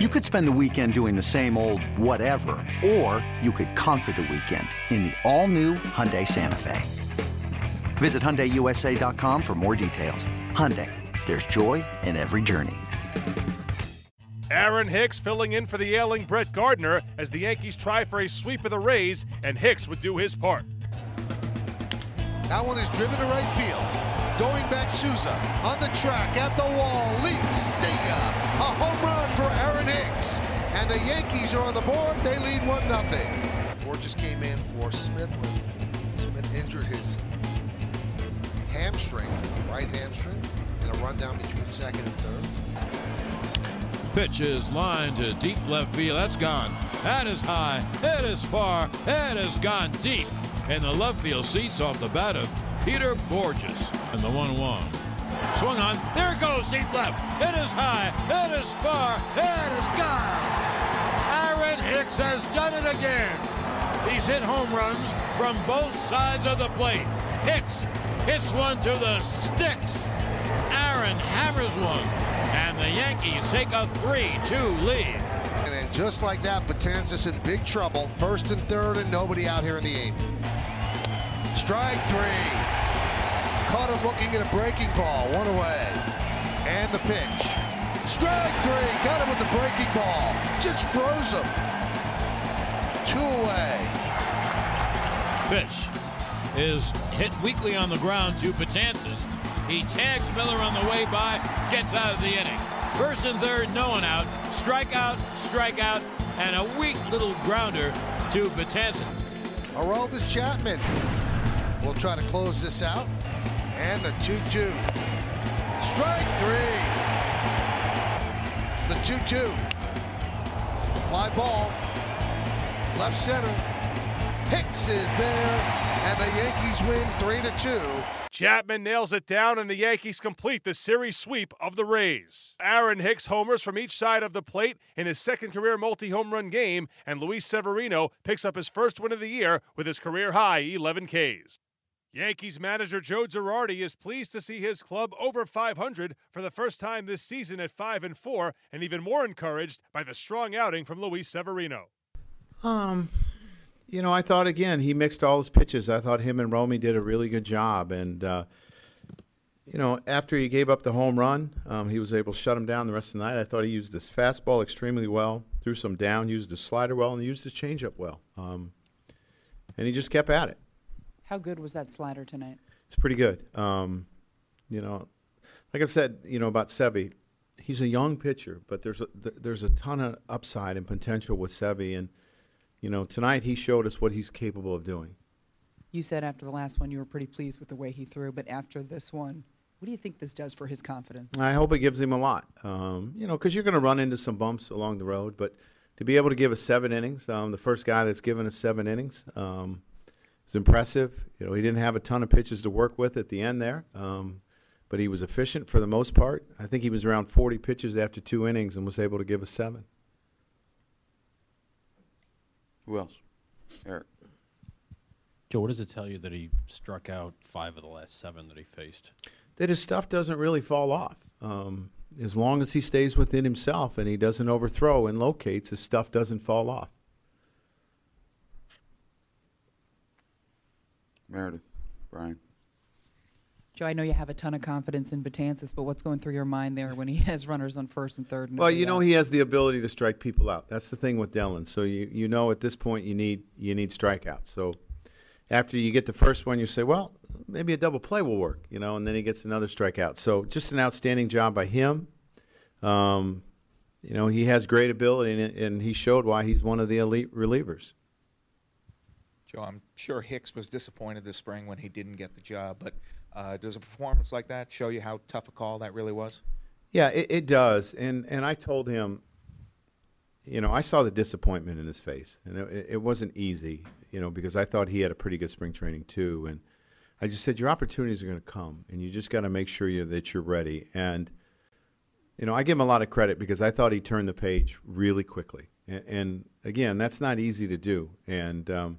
You could spend the weekend doing the same old whatever, or you could conquer the weekend in the all-new Hyundai Santa Fe. Visit HyundaiUSA.com for more details. Hyundai, there's joy in every journey. Aaron Hicks filling in for the ailing Brett Gardner as the Yankees try for a sweep of the Rays, and Hicks would do his part. That one is driven to right field. Going back, Souza on the track, at the wall, leaps, see ya! A home run for Aaron Hicks. And the Yankees are on the board. They lead 1 0. Bourjos came in for Smith when Smith injured his hamstring, right hamstring, in a rundown between second and third. Pitch is lined to deep left field. That's gone. That is high. That is far. That has gone deep. In the left field seats off the bat of Peter Bourjos. And the 1 1. Swung on. There goes, deep left. It is high. It is far. It is gone. Aaron Hicks has done it again. He's hit home runs from both sides of the plate. Hicks hits one to the sticks. Aaron hammers one. And the Yankees take a 3-2 lead. And then just like that, Betances in big trouble. First and third, and nobody out here in the eighth. Strike three. Caught him looking at a breaking ball. One away. And the pitch. Strike three. Got him with the breaking ball. Just froze him. Two away. Pitch is hit weakly on the ground to Betances. He tags Miller on the way by, gets out of the inning. First and third, no one out. Strikeout, strikeout, and a weak little grounder to Betances. Aroldis Chapman will try to close this out. And the 2-2. Strike three. The 2-2. Fly ball. Left center. Hicks is there. And the Yankees win 3-2. Chapman nails it down, and the Yankees complete the series sweep of the Rays. Aaron Hicks homers from each side of the plate in his second career multi home run game, and Luis Severino picks up his first win of the year with his career high 11 Ks. Yankees manager Joe Girardi is pleased to see his club over 500 for the first time this season at 5 and 4, and even more encouraged by the strong outing from Luis Severino. Um, you know, I thought again he mixed all his pitches. I thought him and Romy did a really good job, and uh, you know, after he gave up the home run, um, he was able to shut him down the rest of the night. I thought he used his fastball extremely well, threw some down, used his slider well, and used his changeup well. Um, and he just kept at it. How good was that slider tonight? It's pretty good. Um, you know, like I've said, you know about Sevy, he's a young pitcher, but there's a, there's a ton of upside and potential with Sevy, and you know, tonight he showed us what he's capable of doing. You said after the last one you were pretty pleased with the way he threw, but after this one, what do you think this does for his confidence? I hope it gives him a lot. Um, you know, because you're going to run into some bumps along the road, but to be able to give us seven innings, um, the first guy that's given us seven innings, um, is impressive. You know, he didn't have a ton of pitches to work with at the end there, um, but he was efficient for the most part. I think he was around 40 pitches after two innings and was able to give us seven. Who else? Eric. Joe, what does it tell you that he struck out five of the last seven that he faced? That his stuff doesn't really fall off. Um, as long as he stays within himself and he doesn't overthrow and locates, his stuff doesn't fall off. Meredith. Brian. Joe, I know you have a ton of confidence in Betances, but what's going through your mind there when he has runners on first and third? And Well, you know out? he has the ability to strike people out. That's the thing with Dellin. So you you know at this point you need you need strikeouts. So after you get the first one, you say, well, maybe a double play will work, you know, and then he gets another strikeout. So just an outstanding job by him. Um, you know, he has great ability, and, and he showed why he's one of the elite relievers. I'm sure Hicks was disappointed this spring when he didn't get the job, but uh, does a performance like that show you how tough a call that really was? Yeah, it, it does. And and I told him, you know, I saw the disappointment in his face, and it, it wasn't easy, you know, because I thought he had a pretty good spring training too. And I just said, your opportunities are going to come, and you just got to make sure you that you're ready. And you know, I give him a lot of credit because I thought he turned the page really quickly. And, and again, that's not easy to do. And um,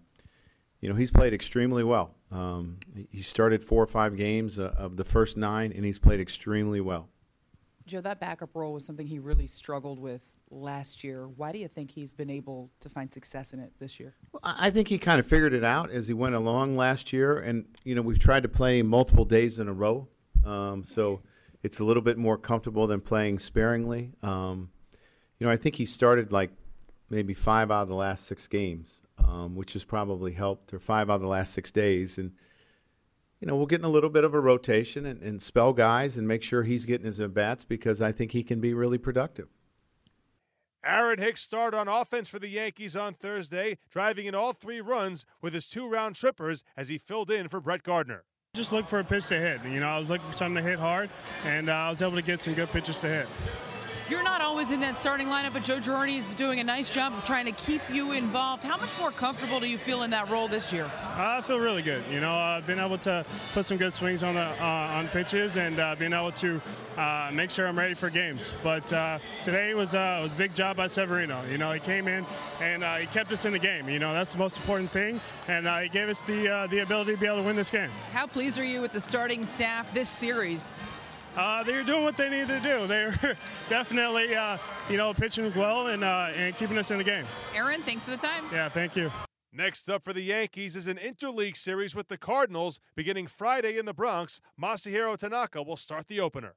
you know, he's played extremely well. Um, he started four or five games uh, of the first nine, and he's played extremely well. Joe, that backup role was something he really struggled with last year. Why do you think he's been able to find success in it this year? Well, I think he kind of figured it out as he went along last year, and you know we've tried to play multiple days in a row, um, so it's a little bit more comfortable than playing sparingly. Um, you know, I think he started like maybe five out of the last six games, um, which has probably helped, or five out of the last six days, and you know we'll get in a little bit of a rotation and, and spell guys and make sure he's getting his at bats because I think he can be really productive. Aaron Hicks started on offense for the Yankees on Thursday, driving in all three runs with his two round trippers as he filled in for Brett Gardner. Just look for a pitch to hit. You know, I was looking for something to hit hard, and uh, I was able to get some good pitches to hit. You're not always in that starting lineup, but Joe Girardi is doing a nice job of trying to keep you involved. How much more comfortable do you feel in that role this year? I feel really good. You know, I've been able to put some good swings on the uh, on pitches and uh, being able to uh, make sure I'm ready for games. But uh, today was uh, was a big job by Severino. You know, he came in and uh, he kept us in the game. You know, that's the most important thing, and uh, he gave us the uh, the ability to be able to win this game. How pleased are you with the starting staff this series? Uh, they're doing what they need to do. They're definitely, uh, you know, pitching well and uh, and keeping us in the game. Aaron, thanks for the time. Yeah, thank you. Next up for the Yankees is an interleague series with the Cardinals beginning Friday in the Bronx. Masahiro Tanaka will start the opener.